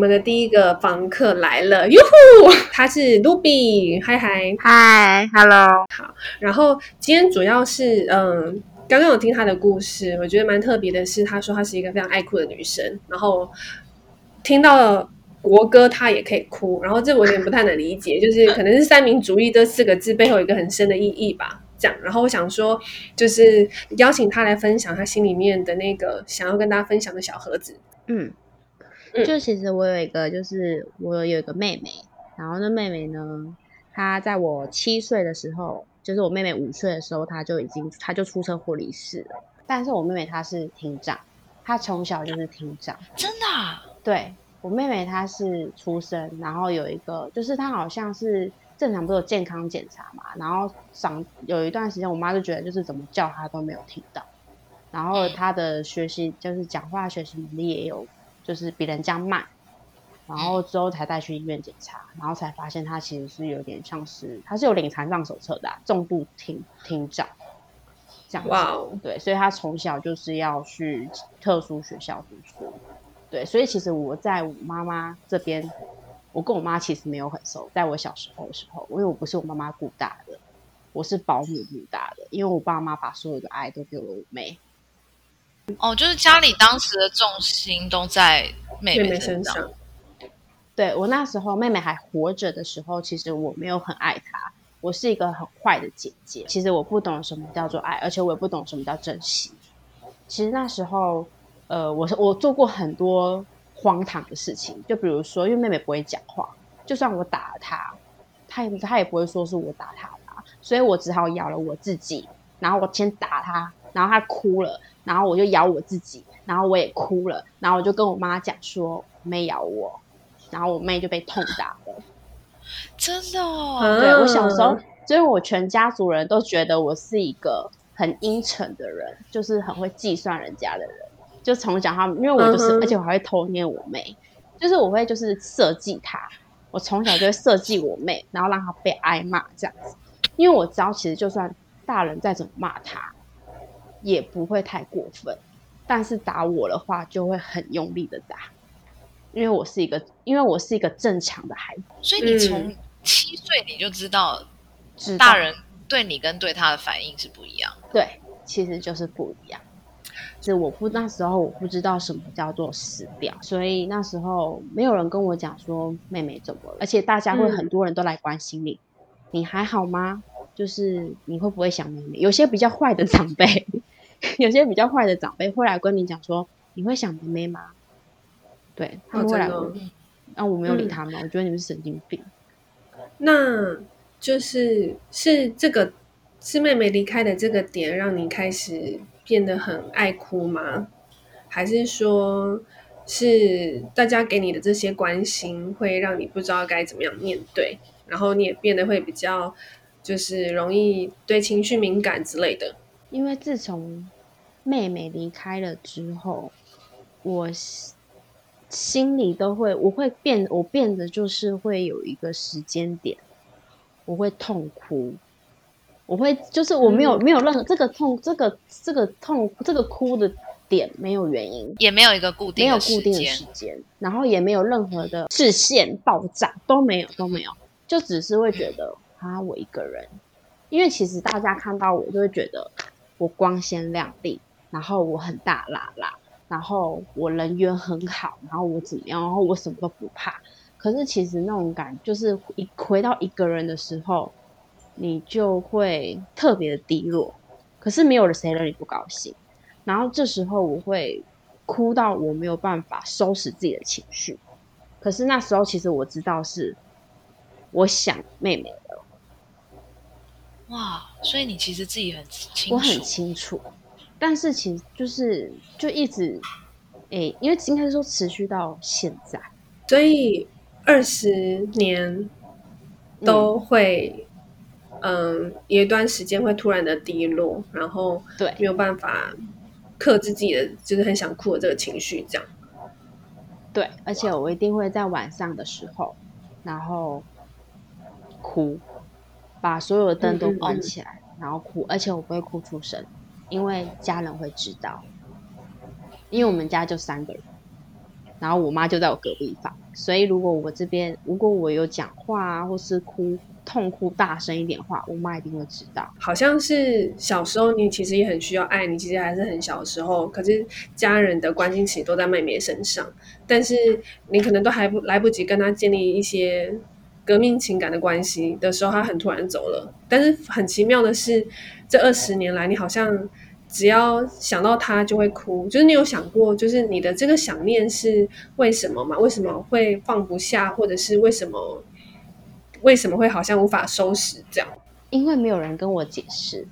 们的第一个房客来了，哟呼，他是 Ruby，嗨嗨，嗨，Hello，好。然后今天主要是，嗯，刚刚有听她的故事，我觉得蛮特别的是，她说她是一个非常爱哭的女生，然后听到国歌她也可以哭，然后这我有点不太能理解，就是可能是三民主义这四个字背后有一个很深的意义吧。这样，然后我想说，就是邀请他来分享他心里面的那个想要跟大家分享的小盒子。嗯，就其实我有一个，就是我有一个妹妹，然后那妹妹呢，她在我七岁的时候，就是我妹妹五岁的时候，她就已经，她就出车祸离世了。但是我妹妹她是听障，她从小就是听障，真的啊？对，我妹妹她是出生，然后有一个，就是她好像是。正常不是有健康检查嘛？然后长有一段时间，我妈就觉得就是怎么叫她都没有听到，然后她的学习就是讲话学习能力也有就是比人家慢，然后之后才带去医院检查，然后才发现他其实是有点像是他是有领残障手册的、啊、重度听听障这样子。哇哦，对，所以他从小就是要去特殊学校读书。对，所以其实我在我妈妈这边。我跟我妈其实没有很熟，在我小时候的时候，因为我不是我妈妈顾大的，我是保姆顾大的，因为我爸妈把所有的爱都给了我妹。哦，就是家里当时的重心都在妹妹身上。对，我那时候妹妹还活着的时候，其实我没有很爱她，我是一个很坏的姐姐。其实我不懂什么叫做爱，而且我也不懂什么叫珍惜。其实那时候，呃，我我做过很多。荒唐的事情，就比如说，因为妹妹不会讲话，就算我打了她，她也她也不会说是我打她的，所以我只好咬了我自己，然后我先打她，然后他哭了，然后我就咬我自己，然后我也哭了，然后我就跟我妈讲说没咬我，然后我妹就被痛打了，真的哦？对，我小时候，所以我全家族人都觉得我是一个很阴沉的人，就是很会计算人家的人。就从小他们，因为我就是，而且我还会偷捏我妹，就是我会就是设计她，我从小就会设计我妹，然后让她被挨骂这样子，因为我知道其实就算大人再怎么骂她，也不会太过分，但是打我的话就会很用力的打，因为我是一个，因为我是一个正常的孩子，所以你从七岁你就知道，大人对你跟对他的反应是不一样，对，其实就是不一样。是我不那时候我不知道什么叫做死掉，所以那时候没有人跟我讲说妹妹怎么了，而且大家会很多人都来关心你，嗯、你还好吗？就是你会不会想妹妹？有些比较坏的长辈，有些比较坏的长辈会来跟你讲说你会想妹妹吗？对，他们会来问，那、哦啊、我没有理他们、嗯，我觉得你们是神经病。那就是是这个是妹妹离开的这个点让你开始。变得很爱哭吗？还是说，是大家给你的这些关心会让你不知道该怎么样面对，然后你也变得会比较，就是容易对情绪敏感之类的？因为自从妹妹离开了之后，我心里都会，我会变，我变得就是会有一个时间点，我会痛哭。我会就是我没有、嗯、没有任何这个痛这个这个痛这个哭的点没有原因，也没有一个固定没有固定的时间，然后也没有任何的视线爆炸都没有都没有，就只是会觉得啊我一个人，因为其实大家看到我就会觉得我光鲜亮丽，然后我很大啦啦，然后我人缘很好，然后我怎么样，然后我什么都不怕，可是其实那种感觉就是一回到一个人的时候。你就会特别的低落，可是没有了谁让你不高兴，然后这时候我会哭到我没有办法收拾自己的情绪，可是那时候其实我知道是我想妹妹了。哇，所以你其实自己很清楚，我很清楚，但是其实就是就一直，诶，因为应该是说持续到现在，所以二十年都会、嗯。嗯，有一段时间会突然的低落，然后对没有办法克制自己的，就是很想哭的这个情绪，这样。对，而且我一定会在晚上的时候，然后哭，把所有的灯都关起来，嗯嗯嗯，然后哭，而且我不会哭出声，因为家人会知道，因为我们家就三个人，然后我妈就在我隔壁房，所以如果我这边如果我有讲话啊，或是哭痛哭大声一点的话，我妈一定会知道。好像是小时候你其实也很需要爱，你其实还是很小时候，可是家人的关心其实都在妹妹身上，但是你可能都还不来不及跟她建立一些革命情感的关系的时候，他很突然走了。但是很奇妙的是，这二十年来，你好像。只要想到他就会哭，就是你有想过，就是你的这个想念是为什么吗？为什么会放不下，或者是为什么为什么会好像无法收拾这样？因为没有人跟我解释，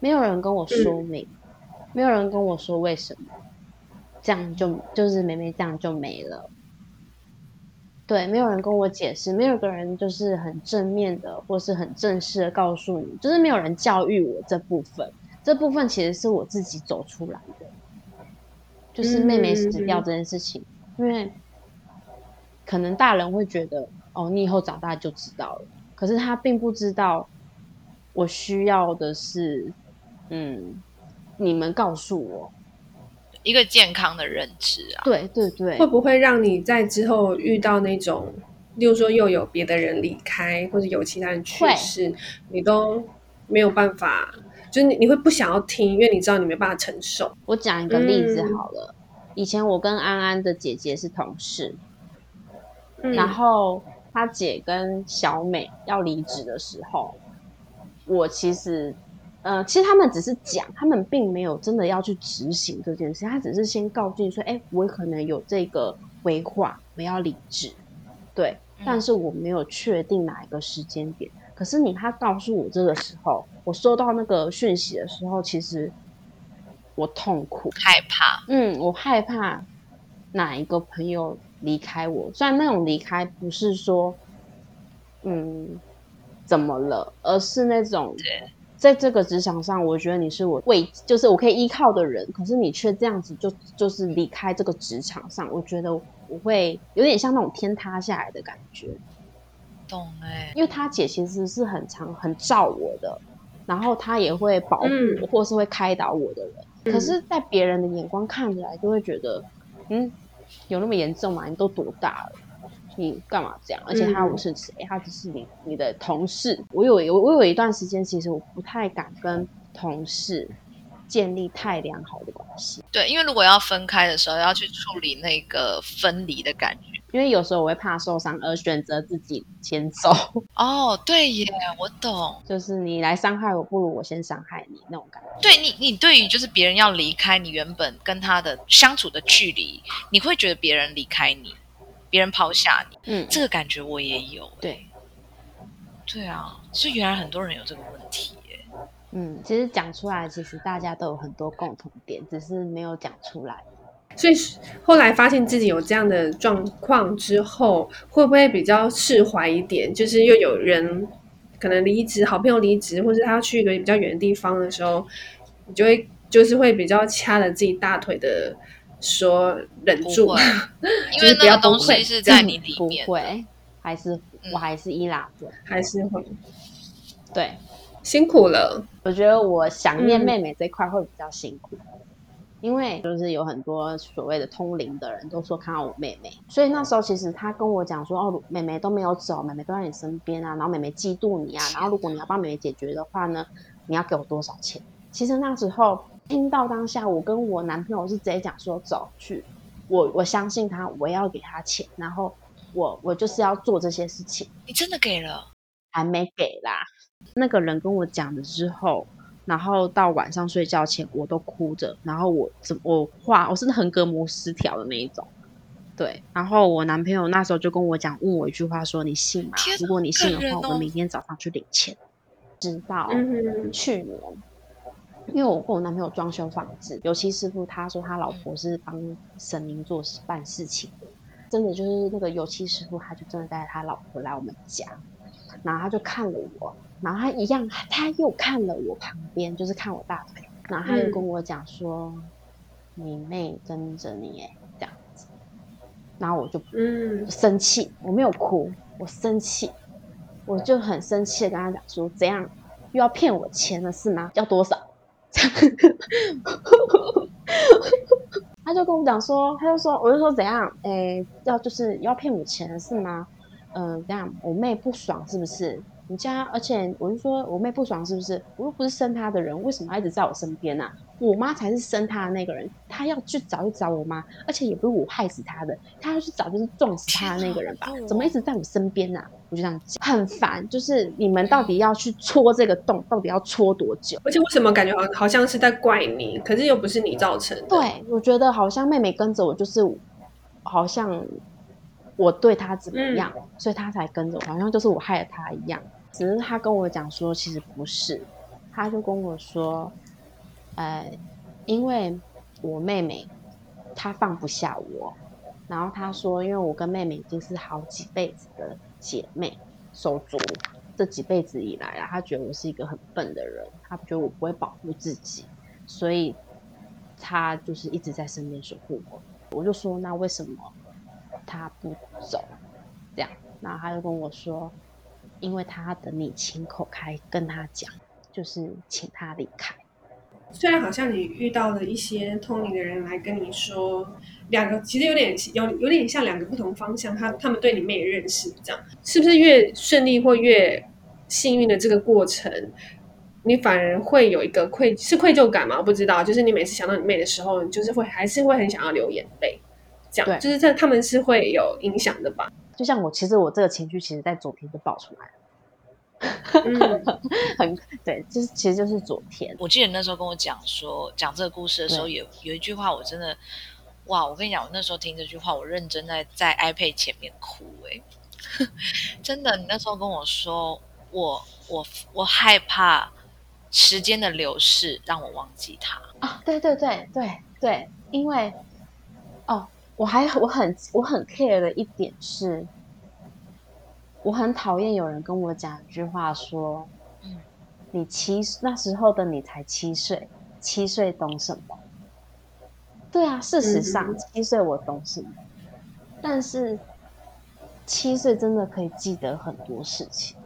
没有人跟我说明，嗯、没有人跟我说为什么，这样就就是梅梅这样就没了。对，没有人跟我解释，没有个人就是很正面的，或是很正式的告诉你，就是没有人教育我这部分。这部分其实是我自己走出来的，就是妹妹死掉这件事情，嗯、因为可能大人会觉得，哦，你以后长大就知道了，可是他并不知道，我需要的是，嗯，你们告诉我一个健康的认知啊，对对对，会不会让你在之后遇到那种，例如说又有别的人离开，或者有其他人去世，你都没有办法。就是你，你会不想要听，因为你知道你没办法承受。我讲一个例子好了，嗯、以前我跟安安的姐姐是同事，嗯、然后她姐跟小美要离职的时候，我其实，呃，其实他们只是讲，他们并没有真的要去执行这件事，他只是先告诉你说，哎，我可能有这个规划，我要离职，对，嗯、但是我没有确定哪一个时间点。可是你他告诉我这个时候，我收到那个讯息的时候，其实我痛苦、害怕。嗯，我害怕哪一个朋友离开我。虽然那种离开不是说，嗯，怎么了，而是那种在这个职场上，我觉得你是我为，就是我可以依靠的人，可是你却这样子就就是离开这个职场上，我觉得我会有点像那种天塌下来的感觉。懂哎，因为他姐其实是很常很照我的，然后他也会保护我，或是会开导我的人。嗯、可是，在别人的眼光看起来，就会觉得，嗯，有那么严重吗？你都多大了，你干嘛这样？而且他不是谁，他只是你你的同事。我有我我有一段时间，其实我不太敢跟同事建立太良好的关系。对，因为如果要分开的时候，要去处理那个分离的感觉。因为有时候我会怕受伤，而选择自己先走。哦，对耶，我懂，就是你来伤害我，不如我先伤害你那种感觉。对你，你对于就是别人要离开你原本跟他的相处的距离，你会觉得别人离开你，别人抛下你，嗯，这个感觉我也有。对，对啊，所以原来很多人有这个问题耶。嗯，其实讲出来，其实大家都有很多共同点，只是没有讲出来。所以后来发现自己有这样的状况之后，会不会比较释怀一点？就是又有人可能离职，好朋友离职，或者他要去一个比较远的地方的时候，你就会就是会比较掐着自己大腿的说忍住，因为那个东西是在你里面，不会，还是我还是依赖着，还是会，对，辛苦了。我觉得我想念妹妹这块会比较辛苦。嗯因为就是有很多所谓的通灵的人都说看到我妹妹，所以那时候其实他跟我讲说哦，妹妹都没有走，妹妹都在你身边啊，然后妹妹嫉妒你啊，然后如果你要帮妹妹解决的话呢，你要给我多少钱？其实那时候听到当下，我跟我男朋友是直接讲说走去，我我相信他，我要给他钱，然后我我就是要做这些事情。你真的给了？还没给啦。那个人跟我讲了之后。然后到晚上睡觉前，我都哭着。然后我怎我话，我是横膈膜失调的那一种。对。然后我男朋友那时候就跟我讲，问我一句话说：“你信吗？如果你信的话，我们明天早上去领钱。”直到去年，因为我跟我男朋友装修房子，油漆师傅他说他老婆是帮神明做事办事情的，真的就是那个油漆师傅，他就真的带他老婆来我们家，然后他就看了我。然后他一样，他又看了我旁边，就是看我大腿。然后他又跟我讲说：“嗯、你妹跟着你，哎，这样子。”然后我就嗯生气，我没有哭，我生气，我就很生气的跟他讲说：“怎样又要骗我钱了是吗？要多少？” 他就跟我讲说，他就说，我就说怎样？哎，要就是要骗我钱是吗？嗯、呃，这样我妹不爽是不是？你家，而且我就说我妹不爽是不是？我又不是生她的人，为什么她一直在我身边呢、啊？我妈才是生他的那个人，他要去找一找我妈，而且也不是我害死他的，他要去找就是撞死他的那个人吧？怎么一直在我身边呢、啊？我就这样讲，很烦。就是你们到底要去戳这个洞，到底要戳多久？而且为什么感觉好好像是在怪你，可是又不是你造成的？对，我觉得好像妹妹跟着我，就是好像我对她怎么样，嗯、所以她才跟着我，好像就是我害了她一样。只是她跟我讲说，其实不是，他就跟我说，呃，因为我妹妹她放不下我，然后她说，因为我跟妹妹已经是好几辈子的姐妹手足，这几辈子以来啊，她觉得我是一个很笨的人，她觉得我不会保护自己，所以她就是一直在身边守护我。我就说，那为什么他不走？这样，然后他就跟我说。因为他等你亲口开跟他讲，就是请他离开。虽然好像你遇到了一些通灵的人来跟你说，两个其实有点有有点像两个不同方向，他他们对你没认识，这样是不是越顺利或越幸运的这个过程，你反而会有一个愧是愧疚感吗？我不知道，就是你每次想到你妹的时候，你就是会还是会很想要流眼泪，这样就是这他们是会有影响的吧？就像我，其实我这个情绪，其实在昨天就爆出来了，嗯、很对，就是其实就是昨天。我记得你那时候跟我讲说，讲这个故事的时候，有有一句话，我真的，哇！我跟你讲，我那时候听这句话，我认真在在 iPad 前面哭、欸，哎，真的，你那时候跟我说，我我我害怕时间的流逝让我忘记他啊！对对对对对，因为哦。我还我很我很 care 的一点是，我很讨厌有人跟我讲一句话说，嗯，你七那时候的你才七岁，七岁懂什么？对啊，事实上七岁我懂什么，但是七岁真的可以记得很多事情，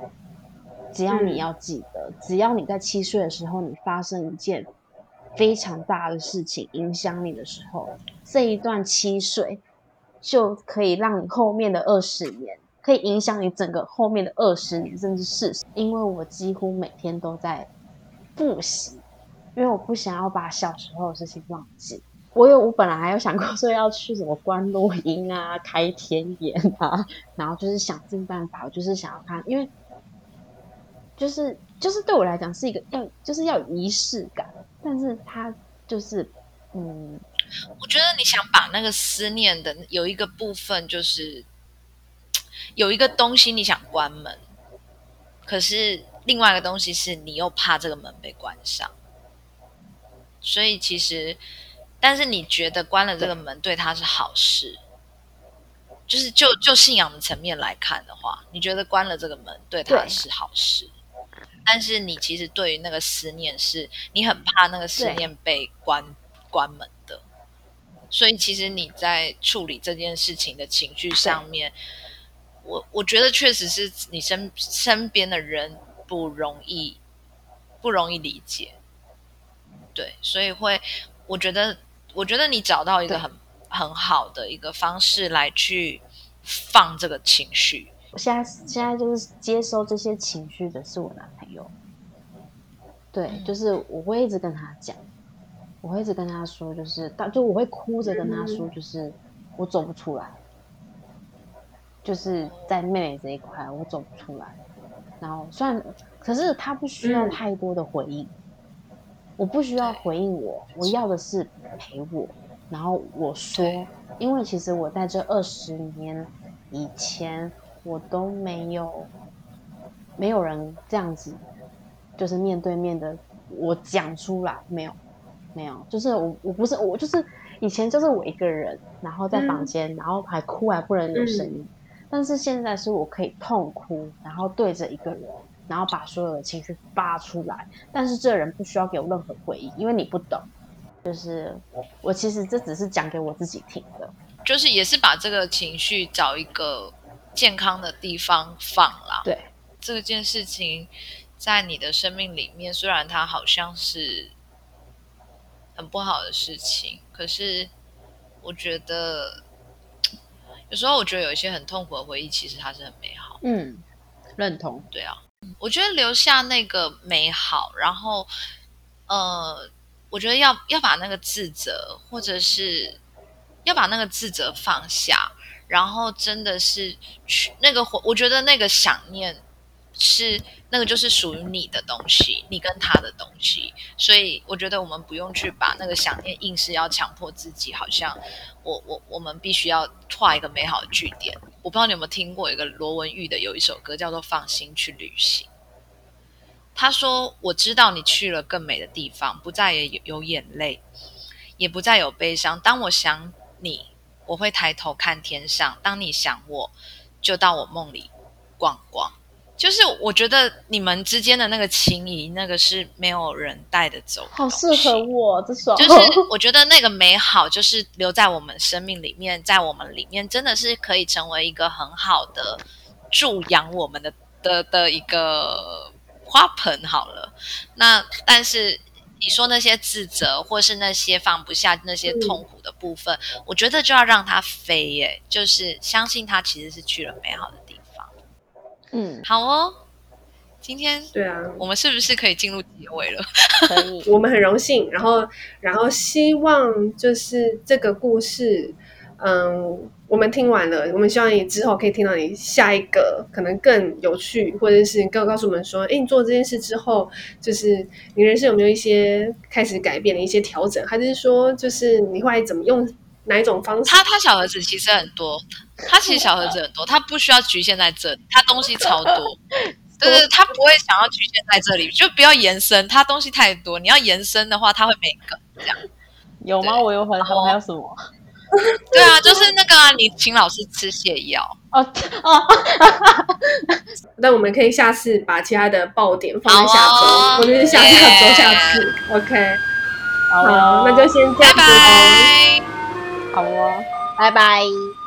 只要你要记得，只要你在七岁的时候你发生一件。非常大的事情影响你的时候，这一段七岁就可以让你后面的二十年，可以影响你整个后面的二十年，甚至四十。因为我几乎每天都在复习，因为我不想要把小时候的事情忘记。我有，我本来还有想过说要去什么观落音啊、开天眼啊，然后就是想尽办法，我就是想要看，因为就是就是对我来讲是一个要就是要仪式感。但是他就是，嗯，我觉得你想把那个思念的有一个部分，就是有一个东西你想关门，可是另外一个东西是你又怕这个门被关上，所以其实，但是你觉得关了这个门对他是好事，就是就就信仰的层面来看的话，你觉得关了这个门对他是好事。但是你其实对于那个思念是，你很怕那个思念被关关门的，所以其实你在处理这件事情的情绪上面，我我觉得确实是你身身边的人不容易不容易理解，对，所以会我觉得我觉得你找到一个很很好的一个方式来去放这个情绪。我现在现在就是接收这些情绪的是我男朋友，对，就是我会一直跟他讲，我会一直跟他说，就是就我会哭着跟他说，就是我走不出来，就是在妹妹这一块我走不出来，然后虽然可是他不需要太多的回应，我不需要回应我，我要的是陪我，然后我说，因为其实我在这二十年以前。我都没有，没有人这样子，就是面对面的我讲出来，没有，没有，就是我我不是我就是以前就是我一个人，然后在房间，嗯、然后还哭还不能有声音，嗯、但是现在是我可以痛哭，然后对着一个人，然后把所有的情绪发出来，但是这人不需要给我任何回应，因为你不懂，就是我其实这只是讲给我自己听的，就是也是把这个情绪找一个。健康的地方放啦。对，这件事情在你的生命里面，虽然它好像是很不好的事情，可是我觉得有时候我觉得有一些很痛苦的回忆，其实它是很美好。嗯，认同。对啊，我觉得留下那个美好，然后呃，我觉得要要把那个自责，或者是要把那个自责放下，然后真的是去那个，我觉得那个想念。是那个，就是属于你的东西，你跟他的东西，所以我觉得我们不用去把那个想念硬是要强迫自己，好像我我我们必须要画一个美好的句点。我不知道你有没有听过一个罗文玉的有一首歌叫做《放心去旅行》。他说：“我知道你去了更美的地方，不再也有眼泪，也不再有悲伤。当我想你，我会抬头看天上；当你想我，就到我梦里逛逛。”就是我觉得你们之间的那个情谊，那个是没有人带得走的。好适合我这首。就是我觉得那个美好，就是留在我们生命里面，在我们里面，真的是可以成为一个很好的助养我们的的的一个花盆。好了，那但是你说那些自责，或是那些放不下、那些痛苦的部分，嗯、我觉得就要让它飞耶，就是相信它其实是去了美好的。嗯，好哦。今天对啊，我们是不是可以进入结尾了？可以，我们很荣幸。然后，然后希望就是这个故事，嗯，我们听完了，我们希望你之后可以听到你下一个可能更有趣，或者是告告诉我们说，哎，你做这件事之后，就是你人生有没有一些开始改变的一些调整，还是说，就是你会怎么用？哪一种方式？他他小盒子其实很多，他其实小盒子很多，他不需要局限在这里，他东西超多，就是，他不会想要局限在这里，就不要延伸，他东西太多，你要延伸的话，他会没梗这样。有吗？我有很多，还有什么？对啊，就是那个啊，你请老师吃泻药哦哦。那我们可以下次把其他的爆点放在下周，或者是下下周下次。OK，好，那就先这样子。拜拜。好哦，拜拜。